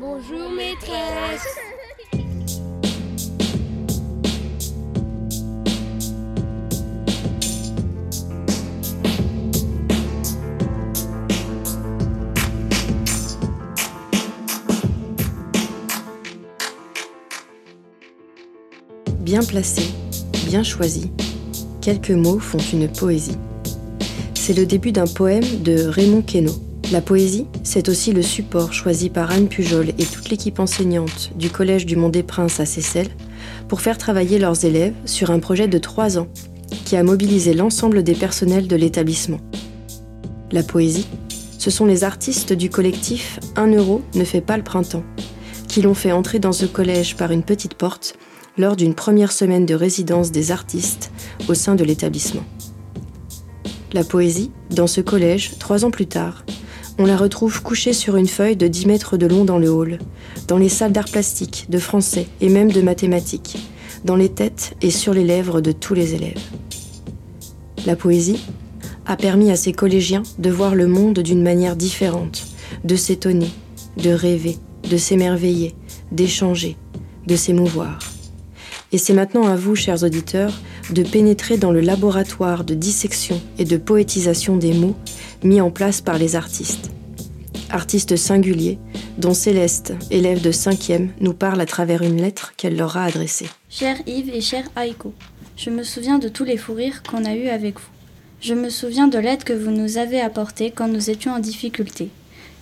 Bonjour maîtresse. Bien placé, bien choisi, quelques mots font une poésie. C'est le début d'un poème de Raymond Queneau. La poésie, c'est aussi le support choisi par Anne Pujol et toute l'équipe enseignante du Collège du Mont des Princes à Seyssel pour faire travailler leurs élèves sur un projet de trois ans qui a mobilisé l'ensemble des personnels de l'établissement. La poésie, ce sont les artistes du collectif Un euro ne fait pas le printemps, qui l'ont fait entrer dans ce collège par une petite porte lors d'une première semaine de résidence des artistes au sein de l'établissement. La poésie, dans ce collège, trois ans plus tard, on la retrouve couchée sur une feuille de 10 mètres de long dans le hall, dans les salles d'art plastique, de français et même de mathématiques, dans les têtes et sur les lèvres de tous les élèves. La poésie a permis à ces collégiens de voir le monde d'une manière différente, de s'étonner, de rêver, de s'émerveiller, d'échanger, de s'émouvoir. Et c'est maintenant à vous, chers auditeurs, de pénétrer dans le laboratoire de dissection et de poétisation des mots mis en place par les artistes. Artistes singuliers, dont Céleste, élève de 5e, nous parle à travers une lettre qu'elle leur a adressée. Cher Yves et cher Aiko, je me souviens de tous les fous rires qu'on a eus avec vous. Je me souviens de l'aide que vous nous avez apportée quand nous étions en difficulté.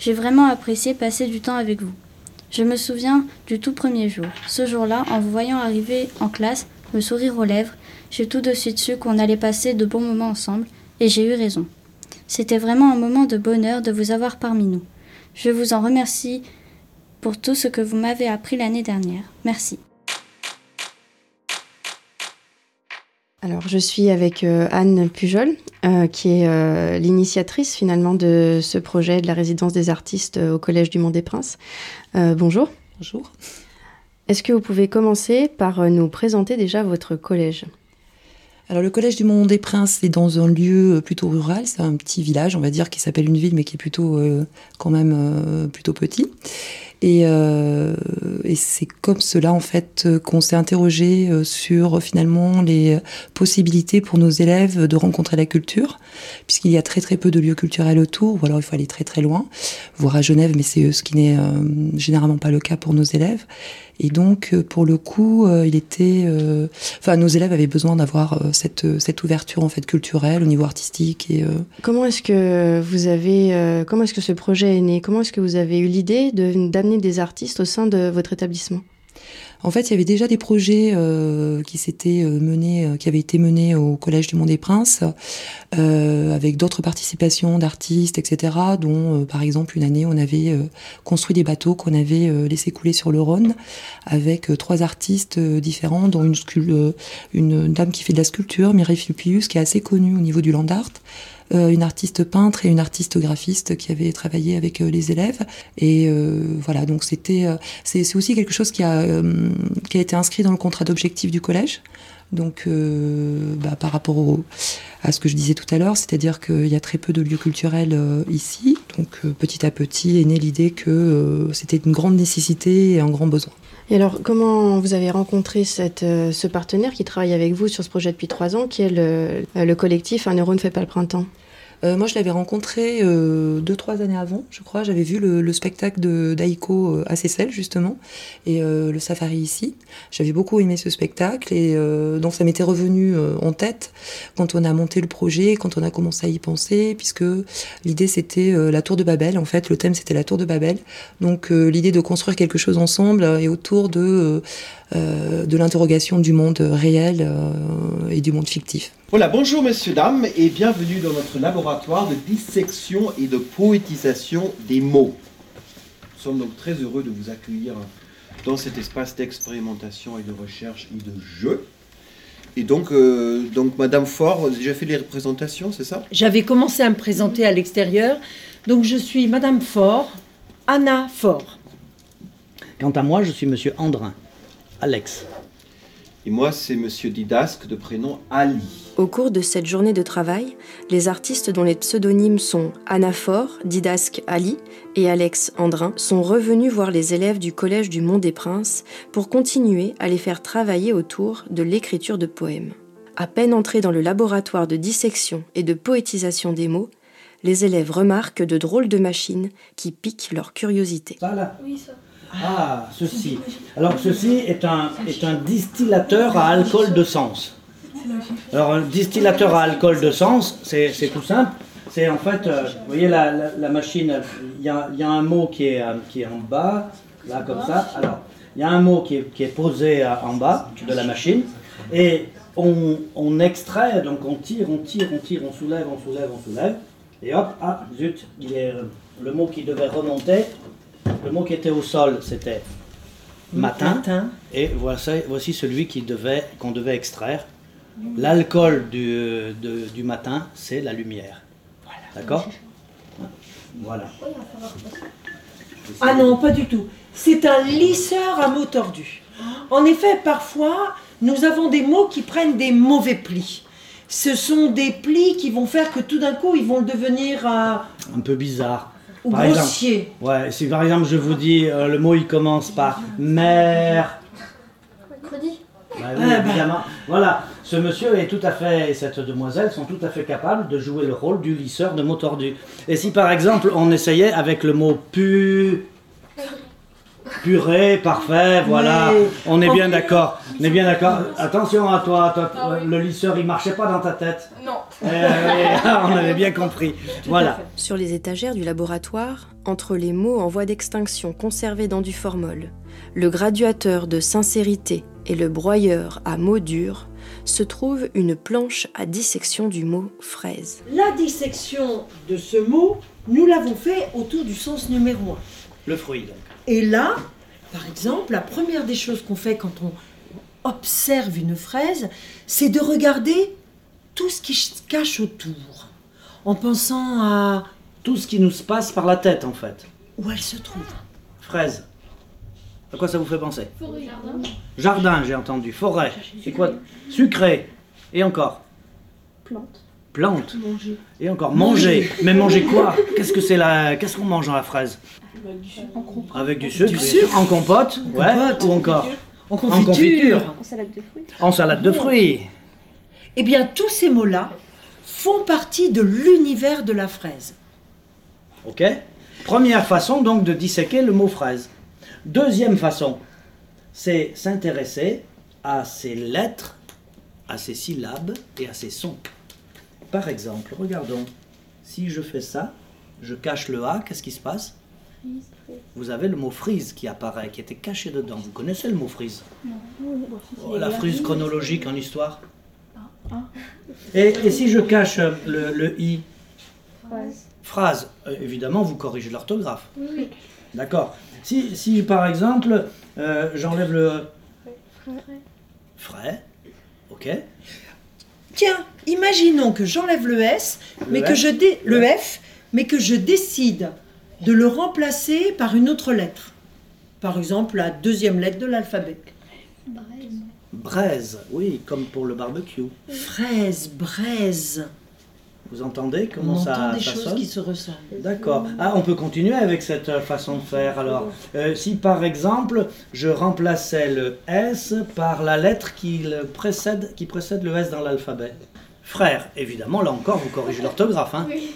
J'ai vraiment apprécié passer du temps avec vous. Je me souviens du tout premier jour. Ce jour-là, en vous voyant arriver en classe, le sourire aux lèvres, j'ai tout de suite su qu'on allait passer de bons moments ensemble, et j'ai eu raison. C'était vraiment un moment de bonheur de vous avoir parmi nous. Je vous en remercie pour tout ce que vous m'avez appris l'année dernière. Merci. Alors, je suis avec euh, Anne Pujol, euh, qui est euh, l'initiatrice finalement de ce projet de la résidence des artistes au Collège du Mont des Princes. bonjour. Bonjour. Est-ce que vous pouvez commencer par nous présenter déjà votre collège? Alors le collège du Mont des Princes est dans un lieu plutôt rural, c'est un petit village, on va dire, qui s'appelle une ville, mais qui est plutôt quand même plutôt petit. Euh, et, c'est comme cela, en fait, qu'on s'est interrogé euh, sur finalement les possibilités pour nos élèves de rencontrer la culture, puisqu'il y a très très peu de lieux culturels autour, ou alors il faut aller très très loin, voire à Genève, mais c'est ce qui n'est euh, généralement pas le cas pour nos élèves. Et donc, euh, pour le coup, euh, il était, euh, enfin, nos élèves avaient besoin d'avoir cette, cette ouverture en fait culturelle au niveau artistique. Et comment est-ce que vous avez, comment est-ce que ce projet est né? Comment est-ce que vous avez eu l'idée d'amener des artistes au sein de votre établissement? En fait, il y avait déjà des projets euh, qui s'étaient euh, menés, euh, qui avaient été menés au Collège du Mont des Princes, avec d'autres participations d'artistes, etc. Dont, par exemple, une année, on avait construit des bateaux qu'on avait laissés couler sur le Rhône, avec trois artistes différents, dont une, dame qui fait de la sculpture, Mireille Fulpius, qui est assez connue au niveau du land art. Euh, une artiste peintre et une artiste graphiste qui avaient travaillé avec euh, les élèves. Et euh, voilà, donc c'était, c'est aussi quelque chose qui a, qui a été inscrit dans le contrat d'objectif du collège. Donc, bah, par rapport au, à ce que je disais tout à l'heure, c'est-à-dire qu'il y a très peu de lieux culturels ici. Donc, petit à petit est née l'idée que c'était une grande nécessité et un grand besoin. Et alors, comment vous avez rencontré cette, euh, ce partenaire qui travaille avec vous sur ce projet depuis trois ans, qui est le, le collectif Un euro ne fait pas le printemps? Euh, moi, je l'avais rencontré euh, deux, trois années avant, je crois. J'avais vu le, spectacle de d'Aiko euh, à Seyssel, justement, et le safari ici. J'avais beaucoup aimé ce spectacle, et donc ça m'était revenu en tête quand on a monté le projet, quand on a commencé à y penser, puisque l'idée c'était la tour de Babel. En fait, le thème c'était la tour de Babel. Donc l'idée de construire quelque chose ensemble et autour de de l'interrogation du monde réel euh, et du monde fictif. Voilà, bonjour messieurs, dames, et bienvenue dans notre laboratoire de dissection et de poétisation des mots. Nous sommes donc très heureux de vous accueillir dans cet espace d'expérimentation et de recherche et de jeu. Et donc, euh, donc Madame Faure, vous avez déjà fait les représentations, c'est ça? J'avais commencé à me présenter à l'extérieur. Donc je suis Madame Faure, Anna Faure. Quant à moi, je suis Monsieur Andrin. Alex. Et moi, c'est Monsieur Didasque de prénom Ali. Au cours de cette journée de travail, les artistes dont les pseudonymes sont Anaphore, Didasque Ali et Alex Andrin sont revenus voir les élèves du Collège du Mont des Princes pour continuer à les faire travailler autour de l'écriture de poèmes. À peine entrés dans le laboratoire de dissection et de poétisation des mots, les élèves remarquent de drôles de machines qui piquent leur curiosité. Ça là Ah, ceci. Alors ceci est un, est un distillateur à alcool de sens. Alors un distillateur à alcool de sens, c'est tout simple. C'est en fait, euh, vous voyez la, la- machine, il y a, y a un mot qui est, euh, qui est en bas, là comme ça. Alors, il y a un mot qui est, qui est posé euh, en bas de la machine. Et on, on extrait, donc on tire, on tire, on tire, on soulève, on soulève, on soulève. Et hop, ah, zut, il est, le mot qui devait remonter, le mot qui était au sol, c'était matin. Matin. Et voici, voici celui devait, qu'on devait extraire. L'alcool du, de- du matin, c'est la lumière. D'accord Voilà. Ah non, pas du tout. C'est un lisseur à mots tordus. En effet, parfois, nous avons des mots qui prennent des mauvais plis. Ce sont des plis qui vont faire que tout d'un coup, ils vont devenir euh, Un peu bizarre. Ou Par exemple, ouais, si par exemple je vous dis euh, le mot il commence par mère. Mercredi Bah oui, Ah, bah. évidemment. Voilà, ce monsieur est tout à fait, et cette demoiselle sont tout à fait capables de jouer le rôle du lisseur de mots tordus. Et si par exemple on essayait avec le mot pu, purée, parfait, voilà, Mais- on est bien en- d'accord. On est bien d'accord. Attention à toi, toi, le lisseur il marchait pas dans ta tête. Non. Eh on avait bien compris. Voilà. Sur les étagères du laboratoire, entre les mots en voie d'extinction conservés dans du formol, le graduateur de sincérité et le broyeur à mots durs, se trouve une planche à dissection du mot fraise. La dissection de ce mot, nous l'avons fait autour du sens numéro 1. Le fruit. Et là, par exemple, la première des choses qu'on fait quand on observe une fraise, c'est de regarder tout ce qui se cache autour, en pensant à Tout ce qui nous se passe par la tête en fait. où elle se trouve. Fraise. À quoi ça vous fait penser Jardin, j'ai entendu. Forêt. C'est quoi Sucré. Et encore Plante. Plante. Et encore manger. Mais manger quoi? Qu'est-ce que c'est la Qu'est-ce qu'on mange dans la fraise? Avec du sucre. Du. En compote. Ouais. compote. Ou encore En En confiture. En salade de fruits. En salade de fruits. Eh bien, tous ces mots-là font partie de l'univers de la fraise. Ok Première façon donc de disséquer le mot fraise. Deuxième façon, c'est s'intéresser à ses lettres, à ses syllabes et à ses sons. Par exemple, regardons, si je fais ça, je cache le A, qu'est-ce qui se passe Vous avez le mot frise qui apparaît, qui était caché dedans. Vous connaissez le mot frise Oh, La frise chronologique en histoire et, et si je cache le, le I Phrase. Phrase, euh, évidemment, vous corrigez l'orthographe. Oui. D'accord. Si, si par exemple, euh, j'enlève le frais, ok, Tiens, imaginons que j'enlève le S, Le mais que F. je dé- le F, mais que je décide de le remplacer par une autre lettre. Par exemple, la deuxième lettre de l'alphabet. braise, oui, comme pour le barbecue. Fraise, braise. Vous entendez On comment ça, entend des ça choses sonne qui se ressemblent. D'accord. Ah, on peut continuer avec cette euh, façon de faire. Alors, Euh, si par exemple, je remplaçais le S par la lettre qui, le précède, qui précède le S dans l'alphabet. Frère, évidemment, là encore, vous corrigez l'orthographe. Hein Oui.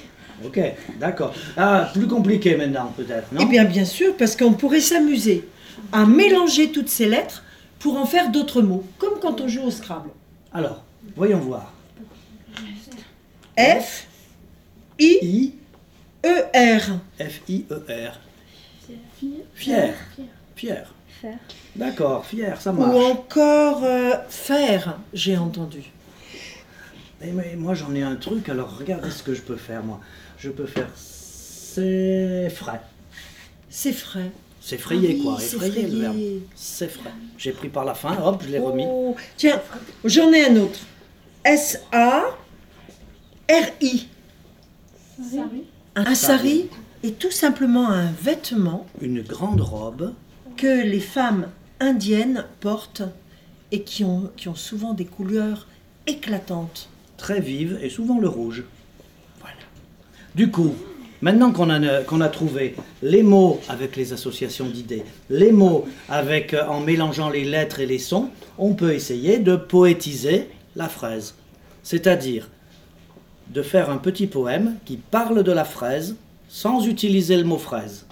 Ok, d'accord. Ah, plus compliqué maintenant, peut-être, non? Eh bien, bien sûr, parce qu'on pourrait s'amuser à mélanger toutes ces lettres pour en faire d'autres mots, comme quand on joue au Scrabble. Alors, voyons voir. F, I, I, E, R. F-I-E-R. Fier. Fier. Faire. D'accord, fier, ça Ou marche. encore euh, faire, j'ai entendu. Eh, mais moi j'en ai un truc, alors regardez ce que je peux faire moi. Je peux faire c'est frais. C'est frais. C'est frayé Ah oui, quoi, c'est effrayé le verbe. C'est frais. J'ai pris par la fin, hop, je l'ai remis. Oh, Tiens, j'en ai un autre. S-A-R-I. Un sari est tout simplement un vêtement Une grande robe. que les femmes indiennes portent et qui ont, qui ont souvent des couleurs éclatantes. Très vive et souvent le rouge. Voilà. Du coup, maintenant qu'on a, trouvé les mots avec les associations d'idées, les mots avec, euh, en mélangeant les lettres et les sons, on peut essayer de poétiser la fraise. C'est-à-dire de faire un petit poème qui parle de la fraise sans utiliser le mot fraise.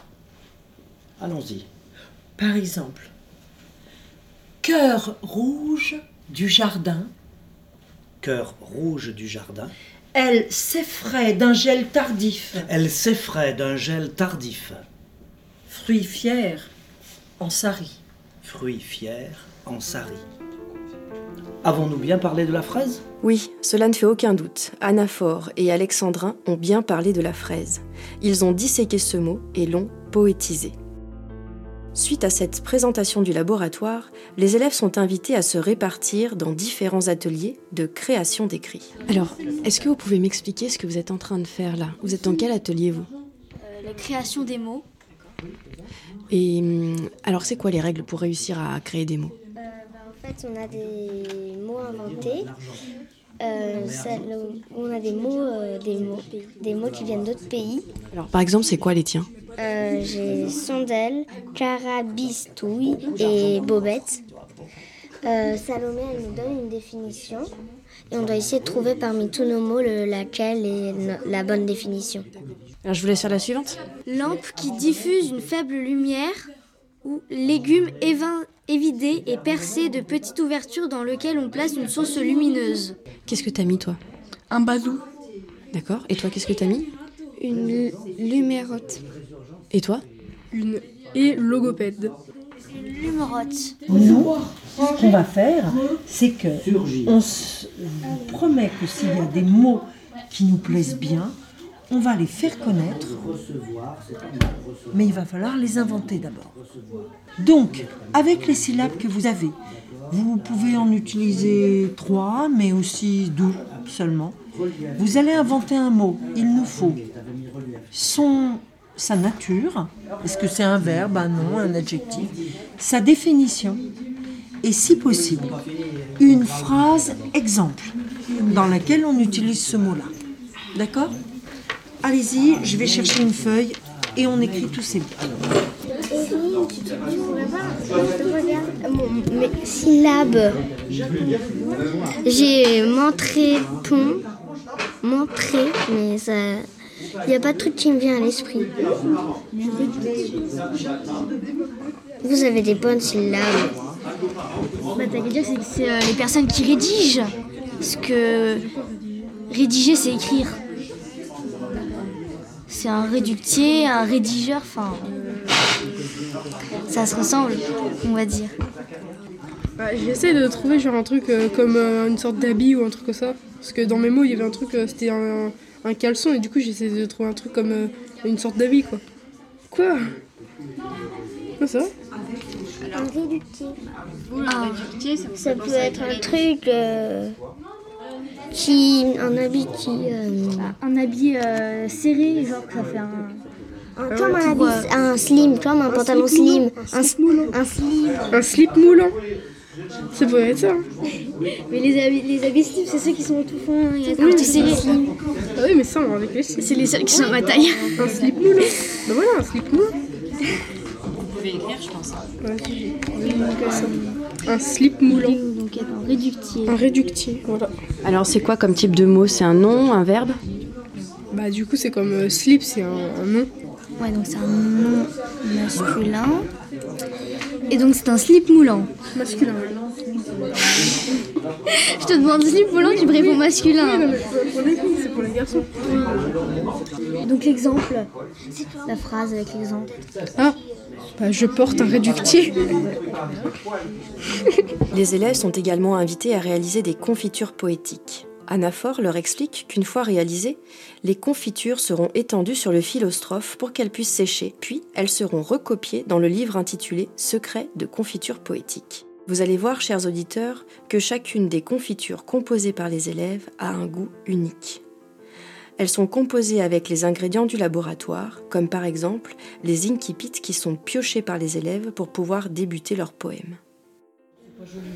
Allons-y. Par exemple, cœur rouge du jardin, Cœur rouge du jardin, elle s'effraie d'un gel tardif, elle s'effraie d'un gel tardif. fruit fier en sari. Fruit fier en sari. Avons-nous bien parlé de la fraise? Oui, cela ne fait aucun doute. Anaphore et Alexandrin ont bien parlé de la fraise. Ils ont disséqué ce mot et l'ont poétisé. Suite à cette présentation du laboratoire, les élèves sont invités à se répartir dans différents ateliers de création d'écrits. Alors, est-ce que vous pouvez m'expliquer ce que vous êtes en train de faire là? Vous êtes dans quel atelier vous? La création des mots. Et hum, alors, c'est quoi les règles pour réussir à créer des mots? Euh, bah, en fait, on a des mots inventés. Euh, on a des mots, euh, des mots, des mots qui viennent d'autres pays. Alors, par exemple, c'est quoi les tiens? Euh, J'ai sondelle, carabistouille et bobette. Euh, Salomé, elle nous donne une définition et on doit essayer de trouver parmi tous nos mots le- laquelle est no- la bonne définition. Alors, je vous laisse faire la suivante. Lampe qui diffuse une faible lumière ou légumes évidés et percés de petites ouvertures dans lesquelles on place une source lumineuse. Qu'est-ce que t'as mis, toi? Un bazou. D'accord. Et toi, qu'est-ce que t'as mis? Une lumérote. Et toi Une et logopède. Nous, ce qu'on va faire, c'est que on se vous promet que s'il y a des mots qui nous plaisent bien, on va les faire connaître, mais il va falloir les inventer d'abord. Donc, avec les syllabes que vous avez, vous pouvez en utiliser trois, mais aussi deux seulement. Vous allez inventer un mot. Il nous faut son, sa nature, est-ce que c'est un verbe, un nom, un adjectif, sa définition, et si possible, une phrase exemple dans laquelle on utilise ce mot-là. D'accord? Allez-y, je vais chercher une feuille et on écrit tous ces mots. Mes syllabes. J'ai montré pont, montré, mais ça. Il n'y a pas de truc qui me vient à l'esprit. Vous avez des bonnes syllabes. Bah, t'as qu'à dire que c'est- c'est euh, les personnes qui rédigent. Parce que rédiger, c'est écrire. C'est un réductier, un rédigeur, enfin. Ça se ressemble, on va dire. Bah, J'essaie de trouver genre un truc euh, comme euh, une sorte d'habit ou un truc comme ça. Parce que dans mes mots, il y avait un truc, euh, c'était un, un caleçon et du coup j'essaie de trouver un truc comme euh, une sorte d'habit quoi. Quoi? Quoi ça Un réductif. ça peut être un truc euh, qui. Un habit qui. euh, Un habit euh, serré, genre que ça fait un. un- comme un, habit, un slim, comme un, pantalon slim. Un, un slim. Un slip moulant Ça pourrait être ça. hein. Mais les habits, les habits slim, c'est ceux qui sont tout fins et un petit serré. Ah oui, mais ça, on avec les slips. C'est les seuls qui sont à ma taille. Un slip moulant. Bah voilà, un slip moulant. Un slip moulant. Donc un réductier. Un réductier, voilà. Alors, c'est quoi comme type de mot? C'est un nom, un verbe? Bah du coup c'est comme euh, slip, c'est un, un nom. Ouais, donc c'est un nom masculin. Et donc c'est un slip moulant. Masculin. Je te demande slip moulant, tu me réponds masculin. Non, mais pour les filles, c'est pour les garçons. Donc l'exemple, la phrase avec l'exemple. Ah, bah je porte un réductier. Les élèves sont également invités à réaliser des confitures poétiques. Anaphore leur explique qu'une fois réalisées, les confitures seront étendues sur le philostrophe pour qu'elles puissent sécher, puis elles seront recopiées dans le livre intitulé Secrets de confitures poétiques. Vous allez voir, chers auditeurs, que chacune des confitures composées par les élèves a un goût unique. Elles sont composées avec les ingrédients du laboratoire, comme par exemple les incipits qui sont piochés par les élèves pour pouvoir débuter leur poème.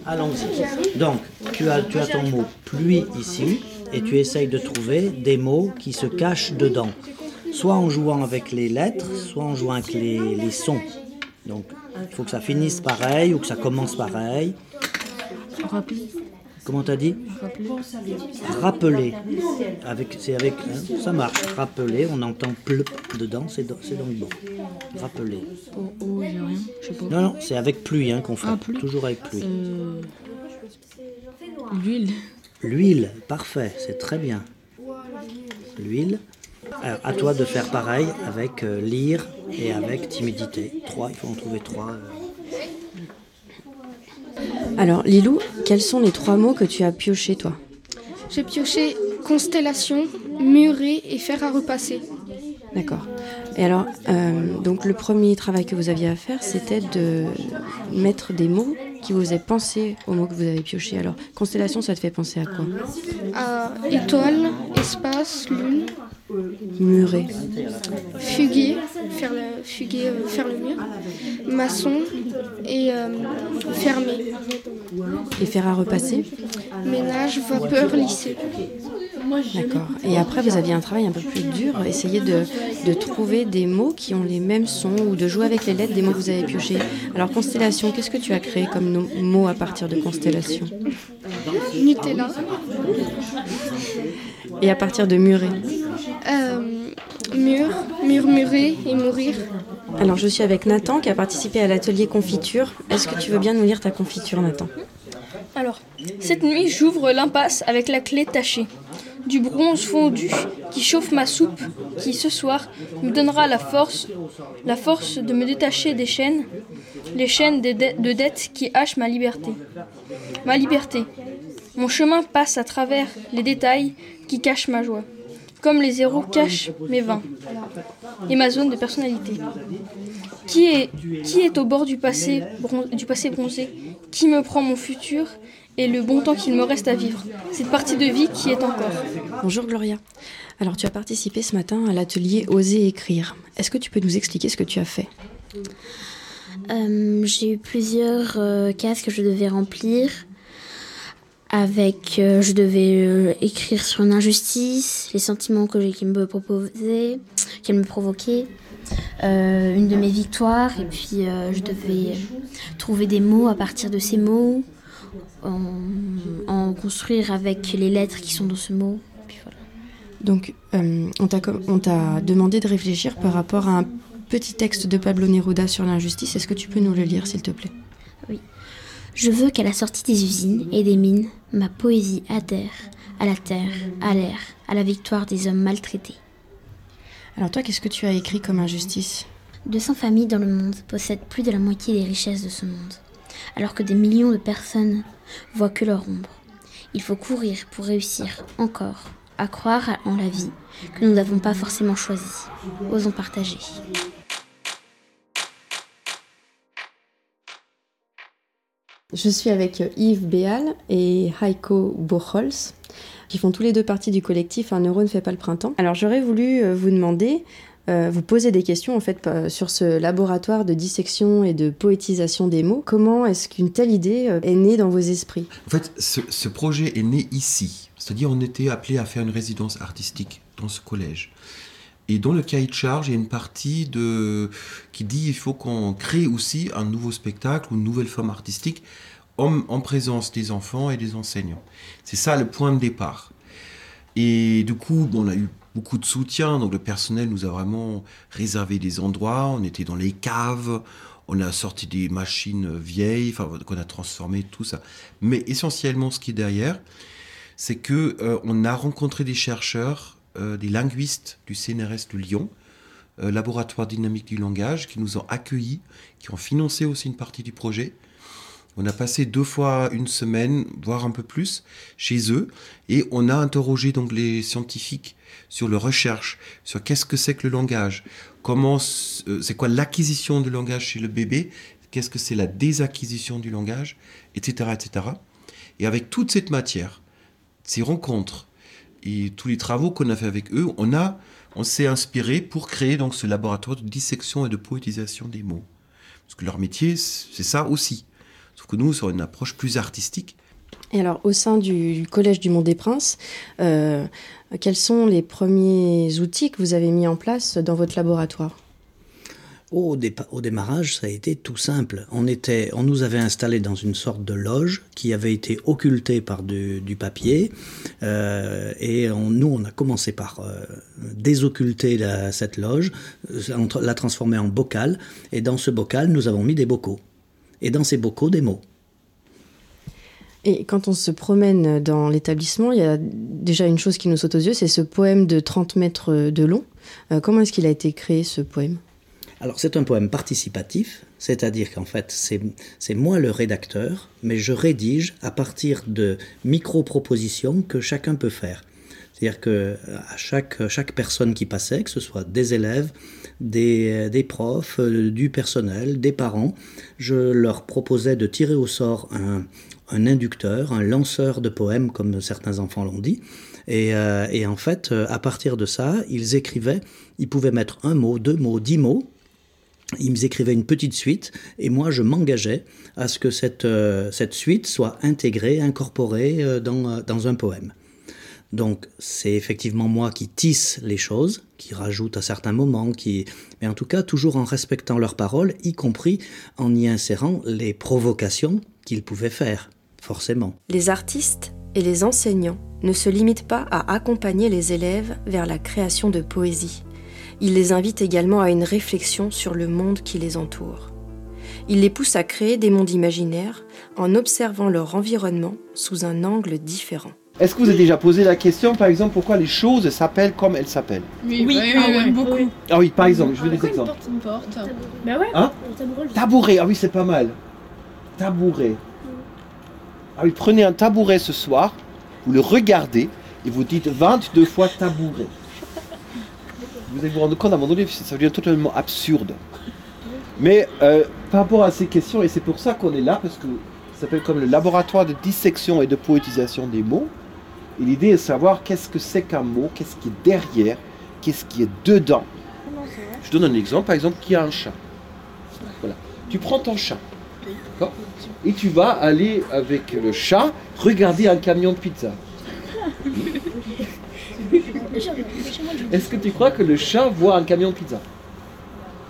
Allons-y. Donc, tu as, tu as ton mot pluie ici, et tu essayes de trouver des mots qui se cachent dedans. Soit en jouant avec les lettres, soit en jouant avec les, les sons. Donc, il faut que ça finisse pareil ou que ça commence pareil. Comment t'as dit Rappeler. Avec, c'est avec, hein, ça marche. Rappeler, on entend pleup dedans, c'est dans, c'est dans le bon. Rappeler. Oh, oh, j'ai rien, je sais pas. Non, non, c'est avec pluie hein, qu'on fait. Ah, pluie. Toujours avec pluie. Euh, L'huile. L'huile, parfait, c'est très bien. L'huile. Alors, à toi de faire pareil avec euh, lire et avec timidité. Trois, il faut en trouver trois. euh. Alors, Lilou, quels sont les trois mots que tu as piochés, toi J'ai pioché constellation, muret et fer à repasser. D'accord. Et alors, euh, donc le premier travail que vous aviez à faire, c'était de mettre des mots qui vous faisaient penser aux mots que vous avez piochés. Alors, constellation, ça te fait penser à quoi? À étoile, espace, lune, Muret. fuguier, faire le, fuguier, euh, faire le mur, maçon et euh, fermé. Et faire à repasser Ménage, vapeur, lycée. D'accord. Et après, vous aviez un travail un peu plus dur, essayer de, de trouver des mots qui ont les mêmes sons ou de jouer avec les lettres des mots que vous avez piochés. Alors, constellation, qu'est-ce que tu as créé comme mot à partir de constellation? Nutella. Et à partir de muret Euh, mur, murmurer et mourir. Alors, je suis avec Nathan qui a participé à l'atelier confiture. Est-ce que tu veux bien nous lire ta confiture, Nathan? Alors, cette nuit, j'ouvre l'impasse avec la clé tachée. Du bronze fondu qui chauffe ma soupe, qui ce soir me donnera la force, la force de me détacher des chaînes, les chaînes de, de- de dettes qui hachent ma liberté. Ma liberté. Mon chemin passe à travers les détails qui cachent ma joie, comme les zéros cachent mes vins et ma zone de personnalité. Qui est, qui est au bord du passé, bron- du passé bronzé Qui me prend mon futur et le bon temps qu'il me reste à vivre Cette partie de vie qui est encore. Bonjour Gloria. Alors, tu as participé ce matin à l'atelier Oser écrire. Est-ce que tu peux nous expliquer ce que tu as fait? Euh, j'ai eu plusieurs euh, cases que je devais remplir. Avec, euh, je devais euh, écrire sur une injustice, les sentiments que j'ai qui me proposaient, qu'elle me provoquait, euh, une de mes victoires, et puis je devais trouver des mots à partir de ces mots, en, en construire avec les lettres qui sont dans ce mot. Puis voilà. Donc, on t'a demandé de réfléchir par rapport à un petit texte de Pablo Neruda sur l'injustice. Est-ce que tu peux nous le lire, s'il te plaît? Oui. Je veux qu'à la sortie des usines et des mines, ma poésie adhère à la terre, à l'air, à la victoire des hommes maltraités. Alors toi, qu'est-ce que tu as écrit comme injustice 200 familles dans le monde possèdent plus de la moitié des richesses de ce monde, alors que des millions de personnes voient que leur ombre. Il faut courir pour réussir encore à croire en la vie que nous n'avons pas forcément choisie. Osons partager. Je suis avec Yves Béal et Heiko Bochols, qui font tous les deux partie du collectif Un euro ne fait pas le printemps. Alors j'aurais voulu euh, vous demander, euh, vous poser des questions en fait euh, sur ce laboratoire de dissection et de poétisation des mots. Comment est-ce qu'une telle idée euh, est née dans vos esprits? En fait, ce, ce projet est né ici. C'est-à-dire, on était appelé à faire une résidence artistique dans ce collège. Et dans le cahier de charge, il y a une partie qui dit il faut qu'on crée aussi un nouveau spectacle ou une nouvelle forme artistique en, en présence des enfants et des enseignants. C'est ça le point de départ. Et du coup, on a eu beaucoup de soutien. Donc le personnel nous a vraiment réservé des endroits. On était dans les caves. On a sorti des machines vieilles, enfin, qu'on a transformées, tout ça. Mais essentiellement, ce qui est derrière, c'est que euh, a rencontré des chercheurs, des linguistes du CNRS de Lyon, euh, laboratoire dynamique du langage, qui nous ont accueillis, qui ont financé aussi une partie du projet. On a passé deux fois une semaine, voire un peu plus, chez eux, et on a interrogé donc les scientifiques sur leur recherche, sur qu'est-ce que c'est que le langage, comment, euh, c'est quoi l'acquisition du langage chez le bébé, qu'est-ce que c'est la désacquisition du langage, etc., etc. Et avec toute cette matière, ces rencontres et tous les travaux qu'on a fait avec eux, on a, on s'est inspiré pour créer donc ce laboratoire de dissection et de poétisation des mots. Parce que leur métier, c'est ça aussi. Sauf que nous sur une approche plus artistique. Et alors, au sein du, Collège du Mont des Princes, euh, quels sont les premiers outils que vous avez mis en place dans votre laboratoire? Au, démarrage, ça a été tout simple. On, était, on nous avait installés dans une sorte de loge qui avait été occultée par du, papier. Euh, et nous, on a commencé par euh, désocculter cette loge, la transformer en bocal. Et dans ce bocal, nous avons mis des bocaux. Et dans ces bocaux, des mots. Et quand on se promène dans l'établissement, il y a déjà une chose qui nous saute aux yeux, c'est ce poème de 30 mètres de long. Euh, comment est-ce qu'il a été créé, ce poème? Alors c'est un poème participatif, c'est-à-dire qu'en fait c'est moi le rédacteur, mais je rédige à partir de micro-propositions que chacun peut faire. C'est-à-dire que à chaque, chaque personne qui passait, que ce soit des élèves, des, des profs, euh, du personnel, des parents, je leur proposais de tirer au sort un, un inducteur, un lanceur de poèmes, comme certains enfants l'ont dit. Et, euh, et, en fait, euh, à partir de ça, ils écrivaient, ils pouvaient mettre un mot, deux mots, dix mots, ils écrivaient une petite suite et moi je m'engageais à ce que cette, euh, cette suite soit intégrée, incorporée euh, dans, euh, dans un poème. Donc c'est effectivement moi qui tisse les choses, qui rajoute à certains moments, qui... mais en tout cas toujours en respectant leurs paroles, y compris en y insérant les provocations qu'ils pouvaient faire, forcément. Les artistes et les enseignants ne se limitent pas à accompagner les élèves vers la création de poésie. Il les invite également à une réflexion sur le monde qui les entoure. Il les pousse à créer des mondes imaginaires en observant leur environnement sous un angle différent. Est-ce que vous avez déjà posé la question, par exemple, pourquoi les choses s'appellent comme elles s'appellent? Oui, oui, oui, beaucoup. Ah oui, par exemple, je veux des exemples. Une porte, une porte. Bah ouais. Hein? Tabouret, ah oui, c'est pas mal. Tabouret. Ah oui, prenez un tabouret ce soir, vous le regardez et vous dites 22 fois tabouret vous allez vous rendre compte à un moment donné, ça devient totalement absurde. Mais euh, par rapport à ces questions, et c'est pour ça qu'on est là, parce que ça s'appelle comme le laboratoire de dissection et de poétisation des mots. Et l'idée est de savoir qu'est-ce que c'est qu'un mot, qu'est-ce qui est derrière, qu'est-ce qui est dedans. Je donne un exemple, par exemple, qui a un chat. Voilà. Tu prends ton chat, Et tu vas aller avec le chat regarder un camion de pizza. Est-ce que tu crois que le chat voit un camion de pizza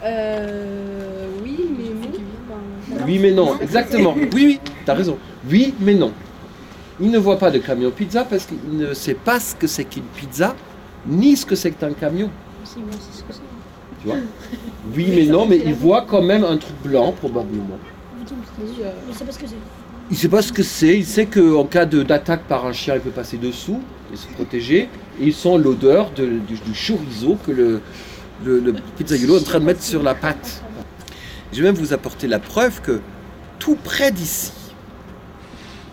Euh. Oui, mais non. Oui, mais non, exactement. Oui, oui, t'as raison. Oui, mais non. Il ne voit pas de camion pizza parce qu'il ne sait pas ce que c'est qu'une pizza, ni ce que c'est qu'un camion. Tu vois? Oui, mais non, mais il voit quand même un truc blanc, probablement. Il sait pas ce que c'est. Il sait pas ce que c'est. Il sait qu'en cas d'attaque par un chien, il peut passer dessous et se protéger. Et il sent l'odeur du, chorizo que le, le, pizzaiolo est en train de mettre sur la pâte. Je vais même vous apporter la preuve que tout près d'ici,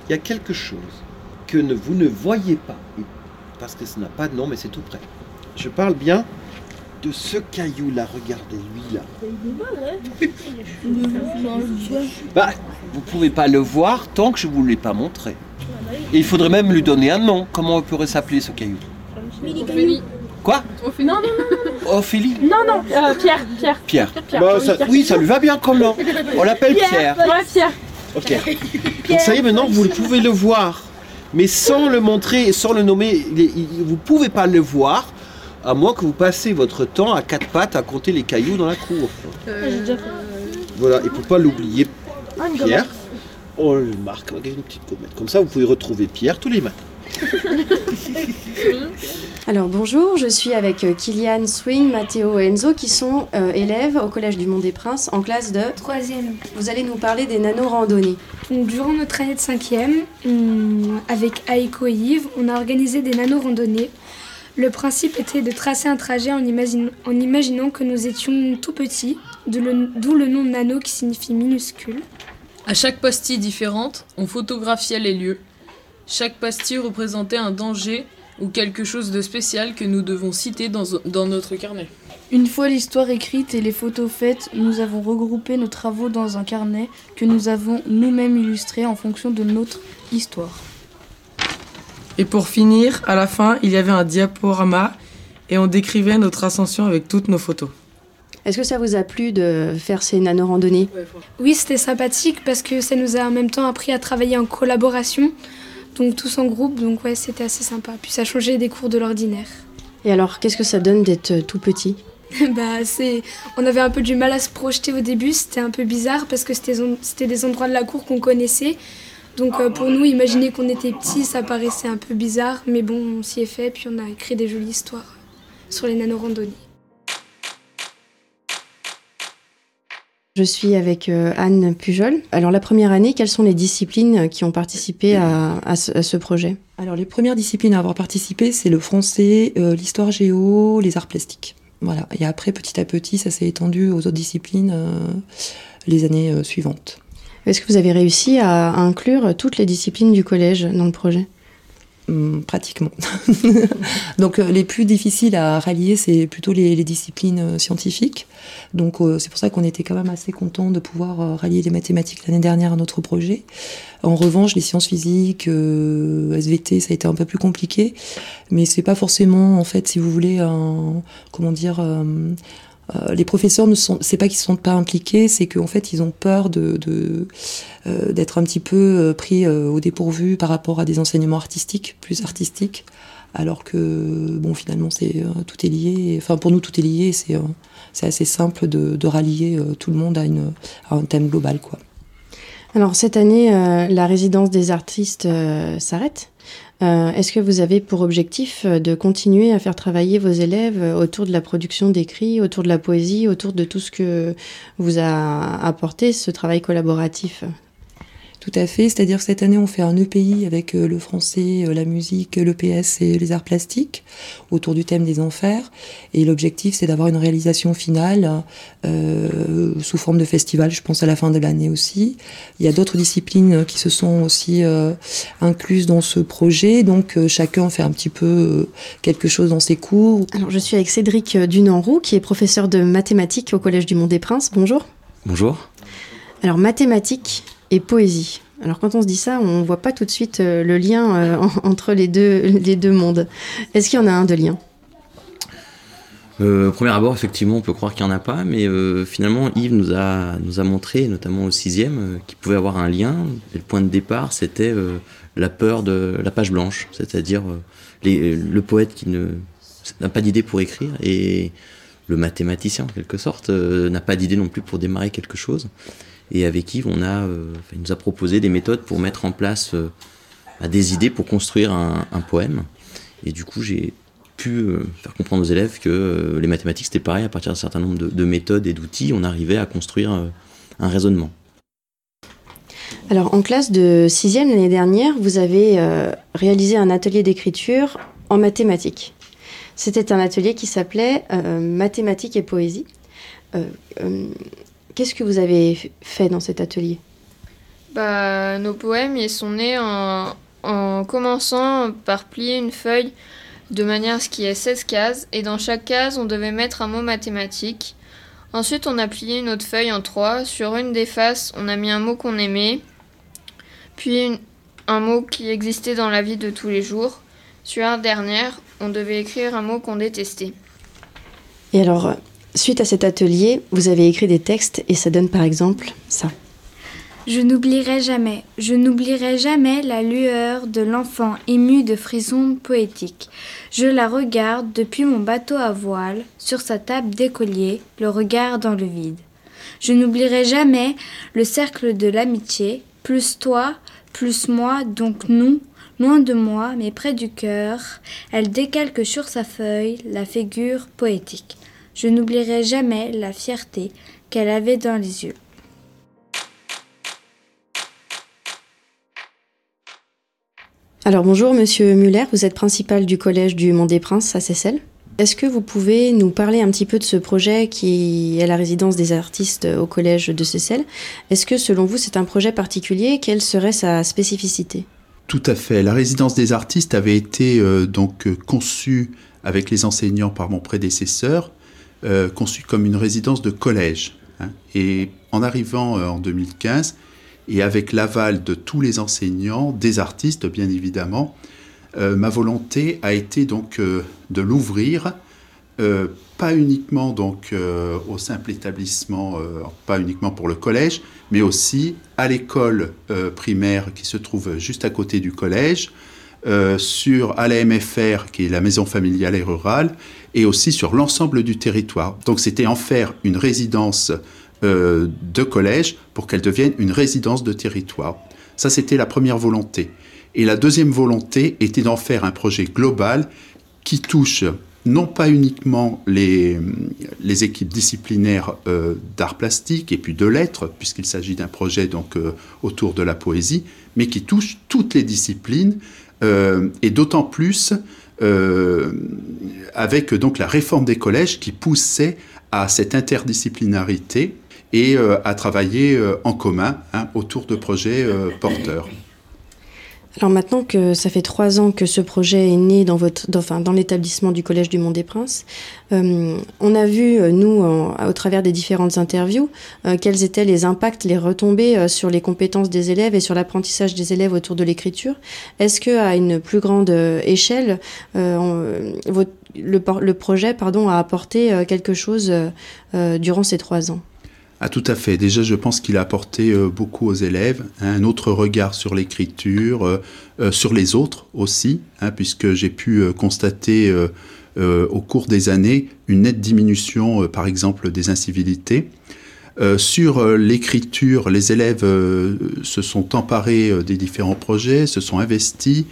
il y a quelque chose que vous ne voyez pas, parce que ça n'a pas de nom, mais c'est tout près. Je parle bien de ce caillou-là, regardez-lui là. Bah, vous pouvez pas le voir tant que je vous l'ai pas montré. Et il faudrait même lui donner un nom. Comment on pourrait s'appeler ce caillou? Ophélie. Quoi Non, non, non. Ophélie Non, non, euh, Pierre, Pierre. Pierre. Bah, oui, ça lui va bien comme nom. On l'appelle Pierre. Ouais, Pierre. Ok. Donc ça y est, maintenant, vous pouvez le voir. Mais sans le montrer et sans le nommer, vous ne pouvez pas le voir à moins que vous passez votre temps à quatre pattes à compter les cailloux dans la cour. Euh, voilà, et pour pas l'oublier, ah, Pierre, on le marque avec une petite gommette. Comme ça, vous pouvez retrouver Pierre tous les matins. Alors bonjour, je suis avec euh, Kylian, Swing, Mathéo et Enzo qui sont euh, élèves au Collège du Mont des Princes en classe de troisième. Vous allez nous parler des nano-randonnées. Durant notre année de cinquième, avec Aiko et Yves, on a organisé des nano-randonnées. Le principe était de tracer un trajet en, en imaginant que nous étions tout petits, d'où le, nom de nano qui signifie minuscule. À chaque pastille différente, on photographiait les lieux. Chaque pastille représentait un danger ou quelque chose de spécial que nous devons citer dans, dans notre carnet. Une fois l'histoire écrite et les photos faites, nous avons regroupé nos travaux dans un carnet que nous avons nous-mêmes illustré en fonction de notre histoire. Et pour finir, à la fin, il y avait un diaporama et on décrivait notre ascension avec toutes nos photos. Est-ce que ça vous a plu de faire ces nano-randonnées? Oui, c'était sympathique parce que ça nous a en même temps appris à travailler en collaboration, donc tous en groupe, donc ouais, c'était assez sympa. Puis ça changeait des cours de l'ordinaire. Et alors, qu'est-ce que ça donne d'être tout petit? Bah, c'est... On avait un peu du mal à se projeter au début, c'était un peu bizarre parce que c'était, c'était des endroits de la cour qu'on connaissait. Donc euh, pour nous, imaginer qu'on était petit, ça paraissait un peu bizarre, mais bon, on s'y est fait, puis on a écrit des jolies histoires sur les nano-randonnées. Je suis avec euh, Anne Pujol. Alors la première année, quelles sont les disciplines qui ont participé à, ce, projet? Alors les premières disciplines à avoir participé, c'est le français, euh, l'histoire géo, les arts plastiques. Voilà. Et après, petit à petit, ça s'est étendu aux autres disciplines euh, les années suivantes. Est-ce que vous avez réussi à inclure toutes les disciplines du collège dans le projet? Pratiquement. Donc euh, les plus difficiles à rallier, c'est plutôt les, disciplines euh, scientifiques. Donc euh, c'est pour ça qu'on était quand même assez content de pouvoir rallier les mathématiques l'année dernière à notre projet. En revanche, les sciences physiques, SVT, ça a été un peu plus compliqué, mais c'est pas forcément en fait, si vous voulez, un, comment dire les professeurs ne sont, c'est pas qu'ils sont pas impliqués, c'est qu'en fait ils ont peur de, euh, d'être un petit peu euh, pris au dépourvu par rapport à des enseignements artistiques, plus artistiques, alors que bon finalement c'est tout est lié. Enfin pour nous tout est lié, c'est c'est assez simple de, rallier tout le monde à, une, à un thème global quoi. Alors cette année, la résidence des artistes s'arrête. Euh, est-ce que vous avez pour objectif euh, de continuer à faire travailler vos élèves euh, autour de la production d'écrits, autour de la poésie, autour de tout ce que vous a apporté ce travail collaboratif? Tout à fait, c'est-à-dire que cette année on fait un EPI avec euh, le français, euh, la musique, l'EPS et les arts plastiques autour du thème des enfers. Et l'objectif c'est d'avoir une réalisation finale euh, sous forme de festival, je pense à la fin de l'année aussi. Il y a d'autres disciplines qui se sont aussi incluses dans ce projet, donc chacun fait un petit peu quelque chose dans ses cours. Alors je suis avec Cédric Dunanroux qui est professeur de mathématiques au Collège du Mont des Princes. Bonjour. Bonjour. Alors mathématiques, et poésie. Alors quand on se dit ça, on ne voit pas tout de suite euh, le lien euh, entre les deux, les deux mondes. Est-ce qu'il y en a un de lien? Euh, premier abord, effectivement, on peut croire qu'il n'y en a pas, mais finalement, Yves nous a, nous a montré, notamment au sixième, qu'il pouvait avoir un lien. Et le point de départ, c'était la peur de la page blanche, c'est-à-dire le poète qui n'a pas d'idée pour écrire et le mathématicien, en quelque sorte, n'a pas d'idée non plus pour démarrer quelque chose. Et avec Yves, on a, euh, il nous a proposé des méthodes pour mettre en place euh, bah, des idées pour construire un, poème. Et du coup, j'ai pu euh, faire comprendre aux élèves que les mathématiques, c'était pareil, à partir d'un certain nombre de, méthodes et d'outils, on arrivait à construire un raisonnement. Alors, en classe de 6e l'année dernière, vous avez réalisé un atelier d'écriture en mathématiques. C'était un atelier qui s'appelait Mathématiques et poésie. Qu'est-ce que vous avez fait dans cet atelier? Bah, Nos poèmes ils sont nés en, en commençant par plier une feuille de manière à ce qu'il y ait 16 cases, et dans chaque case, on devait mettre un mot mathématique. Ensuite, on a plié une autre feuille en trois. Sur une des faces, on a mis un mot qu'on aimait, puis un mot qui existait dans la vie de tous les jours. Sur la dernière, on devait écrire un mot qu'on détestait. Et alors, Suite à cet atelier, vous avez écrit des textes et ça donne par exemple ça. Je n'oublierai jamais, je n'oublierai jamais la lueur de l'enfant ému de frissons poétiques. Je la regarde depuis mon bateau à voile, sur sa table d'écolier, le regard dans le vide. Je n'oublierai jamais le cercle de l'amitié, plus toi, plus moi, donc nous, loin de moi, mais près du cœur. Elle décalque sur sa feuille la figure poétique. Je n'oublierai jamais la fierté qu'elle avait dans les yeux. Alors bonjour Monsieur Muller, vous êtes principal du collège du Mont des Princes à Seyssel. Est-ce que vous pouvez nous parler un petit peu de ce projet qui est la résidence des artistes au collège de Seyssel? Est-ce que selon vous c'est un projet particulier? Quelle serait sa spécificité? Tout à fait. La résidence des artistes avait été euh, donc conçue avec les enseignants par mon prédécesseur euh, conçu comme une résidence de collège. Hein. Et en arrivant euh, en 2015, et avec l'aval de tous les enseignants, des artistes bien évidemment, euh, ma volonté a été donc de l'ouvrir pas uniquement donc au simple établissement, pas uniquement pour le collège, mais aussi à l'école primaire qui se trouve juste à côté du collège, sur à qui est la maison familiale et rurale, et aussi sur l'ensemble du territoire. Donc c'était en faire une résidence de collège pour qu'elle devienne une résidence de territoire. Ça, c'était la première volonté. Et la deuxième volonté était d'en faire un projet global qui touche non pas uniquement les, les équipes disciplinaires euh, d'art plastique et puis de lettres, puisqu'il s'agit d'un projet donc euh, autour de la poésie, mais qui touche toutes les disciplines euh, et d'autant plus avec donc la réforme des collèges qui poussait à cette interdisciplinarité et euh, à travailler euh, en commun hein, autour de projets euh, porteurs. Alors maintenant que ça fait trois ans que ce projet est né dans, votre, dans, enfin, dans l'établissement du Collège du Mont des Princes, on a vu, nous, au travers des différentes interviews, quels étaient les impacts, les retombées sur les compétences des élèves et sur l'apprentissage des élèves autour de l'écriture. Est-ce que à une plus grande échelle, le, le, projet pardon, a apporté quelque chose durant ces trois ans? Ah, tout à fait. Déjà, je pense qu'il a apporté euh, beaucoup aux élèves, hein, un autre regard sur l'écriture, euh, euh, sur les autres aussi, hein, puisque j'ai pu constater au cours des années une nette diminution, par exemple, des incivilités. Sur l'écriture, les élèves se sont emparés des différents projets, se sont investis.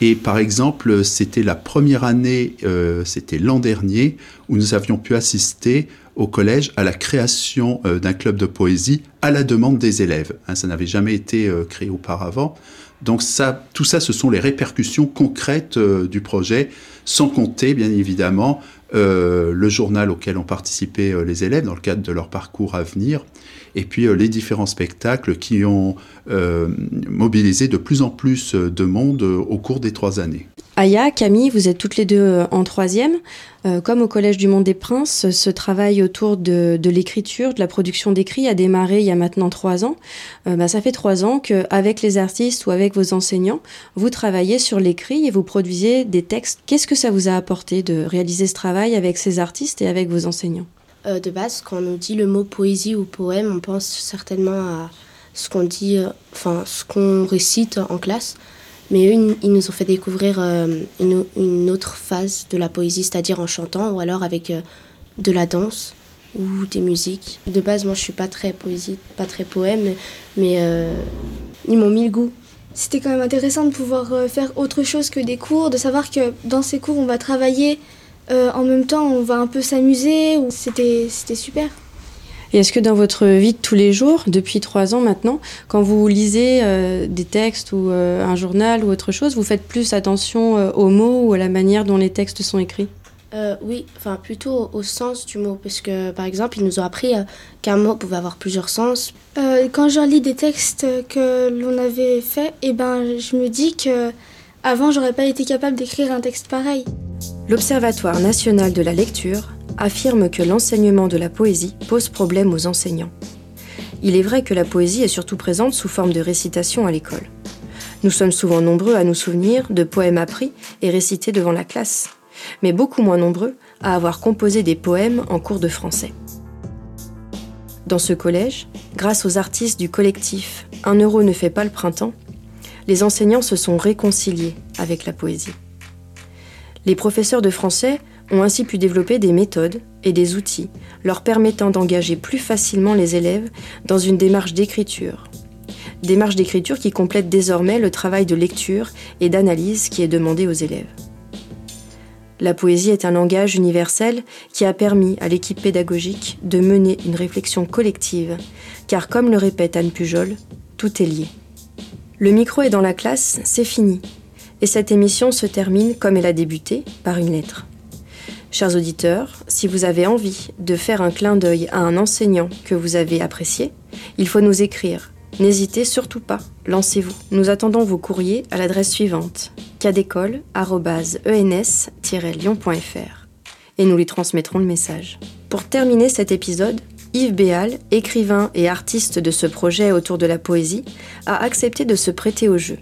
Et par exemple, c'était la première année, c'était l'an dernier, où nous avions pu assister au collège à la création euh, d'un club de poésie à la demande des élèves. Hein, ça n'avait jamais été euh, créé auparavant. Donc tout ça, ce sont les répercussions concrètes euh, du projet, sans compter bien évidemment le journal auquel ont participé les élèves dans le cadre de leur parcours à venir, et puis les différents spectacles qui ont mobilisé de plus en plus de monde au cours des trois années. Aya, Camille, vous êtes toutes les deux euh, en troisième. Euh, comme au Collège du Monde des Princes, ce travail autour de, l'écriture, de la production d'écrits a démarré il y a maintenant trois ans. Euh, bah, ça fait trois ans qu'avec les artistes ou avec vos enseignants, vous travaillez sur l'écrit et vous produisez des textes. Qu'est-ce que ça vous a apporté de réaliser ce travail avec ces artistes et avec vos enseignants? De base, quand on dit le mot poésie ou poème, on pense certainement à ce qu'on dit, enfin ce qu'on récite en classe. Mais eux, ils nous ont fait découvrir euh, une, autre phase de la poésie, c'est-à-dire en chantant ou alors avec euh, de la danse ou des musiques. De base, moi, je suis pas très poésie, pas très poème, mais euh, ils m'ont mis le goût. C'était quand même intéressant de pouvoir faire autre chose que des cours, de savoir que dans ces cours, on va travailler, en même temps, on va un peu s'amuser. C'était super. Et est-ce que dans votre vie de tous les jours, depuis trois ans maintenant, quand vous lisez euh, des textes ou euh, un journal ou autre chose, vous faites plus attention euh, aux mots ou à la manière dont les textes sont écrits? Oui, enfin plutôt au sens du mot, parce que par exemple, ils nous ont appris qu'un mot pouvait avoir plusieurs sens. quand je lis des textes que l'on avait faits, eh ben, je me dis que avant, j'aurais pas été capable d'écrire un texte pareil. L'Observatoire national de la lecture affirme que l'enseignement de la poésie pose problème aux enseignants. Il est vrai que la poésie est surtout présente sous forme de récitation à l'école. Nous sommes souvent nombreux à nous souvenir de poèmes appris et récités devant la classe, mais beaucoup moins nombreux à avoir composé des poèmes en cours de français. Dans ce collège, grâce aux artistes du collectif Un euro ne fait pas le printemps, les enseignants se sont réconciliés avec la poésie. Les professeurs de français ont ainsi pu développer des méthodes et des outils leur permettant d'engager plus facilement les élèves dans une démarche d'écriture. Démarche d'écriture qui complète désormais le travail de lecture et d'analyse qui est demandé aux élèves. La poésie est un langage universel qui a permis à l'équipe pédagogique de mener une réflexion collective, car comme le répète Anne Pujol, tout est lié. Le micro est dans la classe, c'est fini. Et cette émission se termine comme elle a débuté, par une lettre. Chers auditeurs, si vous avez envie de faire un clin d'œil à un enseignant que vous avez apprécié, il faut nous écrire. N'hésitez surtout pas, lancez-vous. Nous attendons vos courriers à l'adresse suivante cadécole.ens-lyon.fr et nous lui transmettrons le message. Pour terminer cet épisode, Yves Béal, écrivain et artiste de ce projet autour de la poésie, a accepté de se prêter au jeu.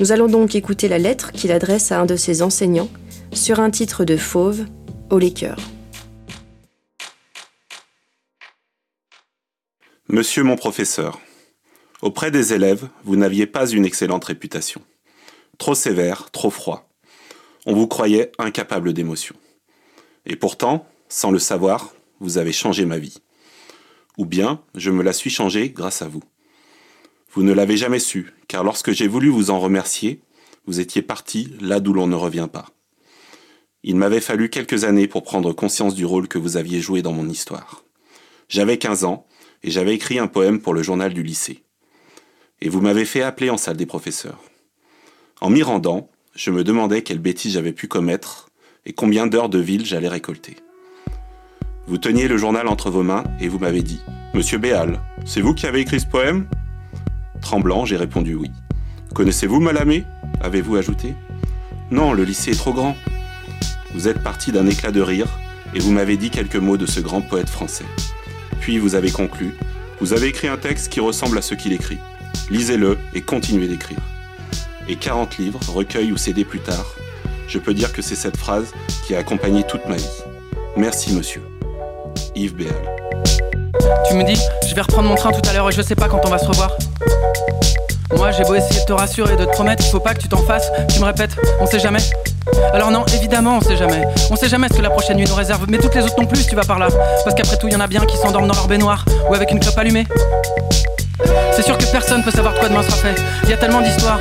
Nous allons donc écouter la lettre qu'il adresse à un de ses enseignants sur un titre de Fauve, les cœurs. Monsieur mon professeur, auprès des élèves, vous n'aviez pas une excellente réputation. Trop sévère, trop froid. On vous croyait incapable d'émotion. Et pourtant, sans le savoir, vous avez changé ma vie. Ou bien, je me la suis changée grâce à vous. Vous ne l'avez jamais su, car lorsque j'ai voulu vous en remercier, vous étiez parti là d'où l'on ne revient pas. Il m'avait fallu quelques années pour prendre conscience du rôle que vous aviez joué dans mon histoire. J'avais 15 ans et j'avais écrit un poème pour le journal du lycée. Et vous m'avez fait appeler en salle des professeurs. En m'y rendant, je me demandais quelle bêtise j'avais pu commettre et combien d'heures de ville j'allais récolter. Vous teniez le journal entre vos mains et vous m'avez dit Monsieur Béal, c'est vous qui avez écrit ce poème? Tremblant, j'ai répondu oui. Connaissez-vous Malamé? avez-vous ajouté Non, le lycée est trop grand. Vous êtes parti d'un éclat de rire et vous m'avez dit quelques mots de ce grand poète français. Puis vous avez conclu Vous avez écrit un texte qui ressemble à ce qu'il écrit. Lisez-le et continuez d'écrire. Et 40 livres, recueils ou CD plus tard, je peux dire que c'est cette phrase qui a accompagné toute ma vie. Merci monsieur. Yves Béal. Tu me dis, je vais reprendre mon train tout à l'heure et je sais pas quand on va se revoir. Moi j'ai beau essayer de te rassurer, de te promettre, il faut pas que tu t'en fasses. Tu me répètes, on sait jamais. Alors non, évidemment, on sait jamais. On sait jamais ce que la prochaine nuit nous réserve, mais toutes les autres non plus, tu vas par là. Parce qu'après tout, il y en a bien qui s'endorment dans leur baignoire ou avec une clope allumée. C'est sûr que personne peut savoir de quoi demain sera fait. Il y a tellement d'histoires.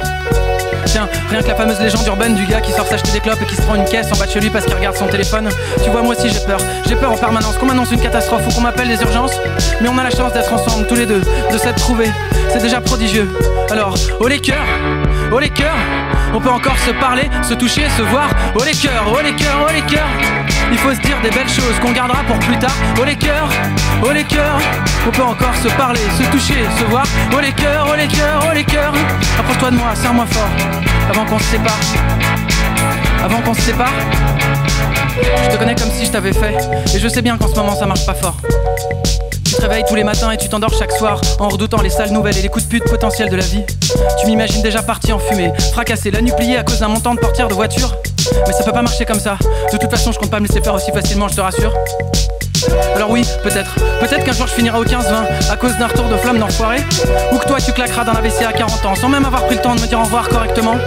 Tiens, rien que la fameuse légende urbaine du gars qui sort s'acheter des clopes et qui se prend une caisse en bas de chez lui parce qu'il regarde son téléphone. Tu vois, moi aussi j'ai peur. J'ai peur en permanence qu'on m'annonce une catastrophe ou qu'on m'appelle des urgences. Mais on a la chance d'être ensemble tous les deux, de s'être trouvés. C'est déjà prodigieux. Alors, oh les cœurs, oh les cœurs, on peut encore se parler, se toucher, se voir. Oh les cœurs, oh les cœurs, oh les cœurs. Il faut se dire des belles choses qu'on gardera pour plus tard. Oh les cœurs, oh les cœurs, on peut encore se parler, se toucher, se voir. Oh les cœurs, oh les cœurs, oh les cœurs. Approche-toi de moi, serre-moi fort, avant qu'on se sépare. Avant qu'on se sépare. Je te connais comme si je t'avais fait, et je sais bien qu'en ce moment ça marche pas fort. Tu te réveilles tous les matins et tu t'endors chaque soir en redoutant les sales nouvelles et les coups de pute potentiels de la vie. Tu m'imagines déjà parti en fumée, fracassé, la nuit pliée à cause d'un montant de portière de voiture. Mais ça peut pas marcher comme ça. De toute façon, je compte pas me laisser faire aussi facilement, je te rassure. Alors oui, peut-être. Peut-être qu'un jour je finirai au 15-20 à cause d'un retour de flamme d'enfoiré. Ou que toi tu claqueras dans la WC à 40 ans sans même avoir pris le temps de me dire au revoir correctement.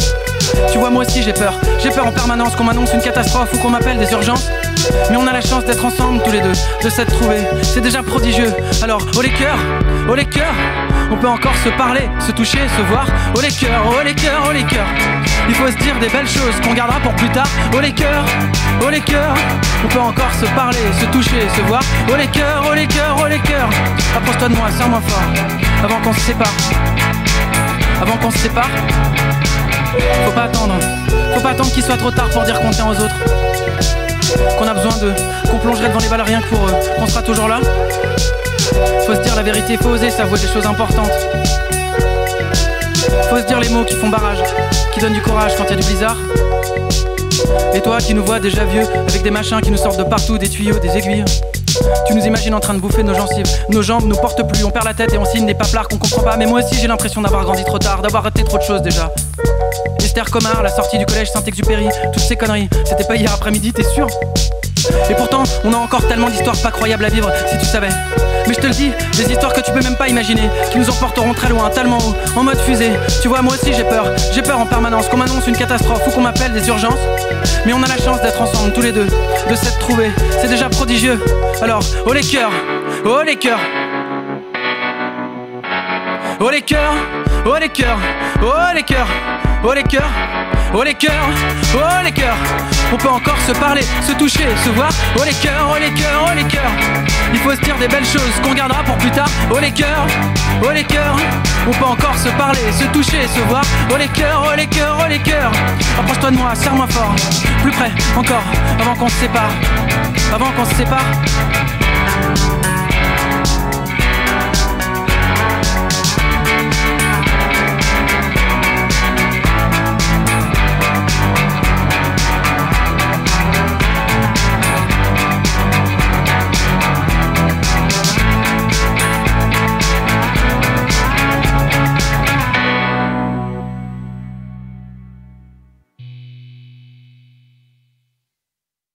Tu vois, moi aussi j'ai peur. J'ai peur en permanence qu'on m'annonce une catastrophe ou qu'on m'appelle des urgences. Mais on a la chance d'être ensemble tous les deux, de s'être trouvés. C'est déjà prodigieux. Alors, oh les cœurs, oh les cœurs, on peut encore se parler, se toucher, se voir. Oh les cœurs, oh les cœurs, oh les cœurs. Il faut se dire des belles choses qu'on gardera pour plus tard. Oh les cœurs, oh les cœurs, on peut encore se parler, se toucher, se voir. Oh les cœurs, oh les cœurs, oh les cœurs. Approche-toi de moi, serre-moi fort, avant qu'on se sépare. Avant qu'on se sépare. Faut pas attendre, faut pas attendre qu'il soit trop tard pour dire qu'on tient aux autres. Qu'on a besoin d'eux, qu'on plongerait devant les balles rien que pour eux, qu'on sera toujours là. Faut se dire la vérité, faut oser s'avouer des choses importantes. Faut se dire les mots qui font barrage, qui donnent du courage quand y a du blizzard. Et toi qui nous vois déjà vieux, avec des machins qui nous sortent de partout, des tuyaux, des aiguilles. Tu nous imagines en train de bouffer nos gencives. Nos jambes nous portent plus, on perd la tête et on signe des paplards qu'on comprend pas. Mais moi aussi j'ai l'impression d'avoir grandi trop tard, d'avoir raté trop de choses déjà. Esther Comard, la sortie du collège Saint-Exupéry, toutes ces conneries, c'était pas hier après-midi, t'es sûr Et pourtant, on a encore tellement d'histoires pas croyables à vivre, si tu savais. Mais je te le dis, des histoires que tu peux même pas imaginer, qui nous emporteront très loin, tellement haut, en mode fusée. Tu vois, moi aussi j'ai peur, j'ai peur en permanence qu'on m'annonce une catastrophe ou qu'on m'appelle des urgences. Mais on a la chance d'être ensemble tous les deux, de s'être trouvés, c'est déjà prodigieux. Alors, oh les cœurs, oh les cœurs. Oh les cœurs, oh les cœurs, oh les cœurs, oh les cœurs, oh les cœurs, oh les cœurs. On peut encore se parler, se toucher, se voir. Oh les cœurs, oh les cœurs, oh les cœurs. Il faut se dire des belles choses qu'on gardera pour plus tard. Oh les cœurs, oh les cœurs. On peut encore se parler, se toucher, se voir. Oh les cœurs, oh les cœurs, oh les cœurs. Approche-toi de moi, serre-moi fort. Plus près, encore, avant qu'on se sépare. Avant qu'on se sépare.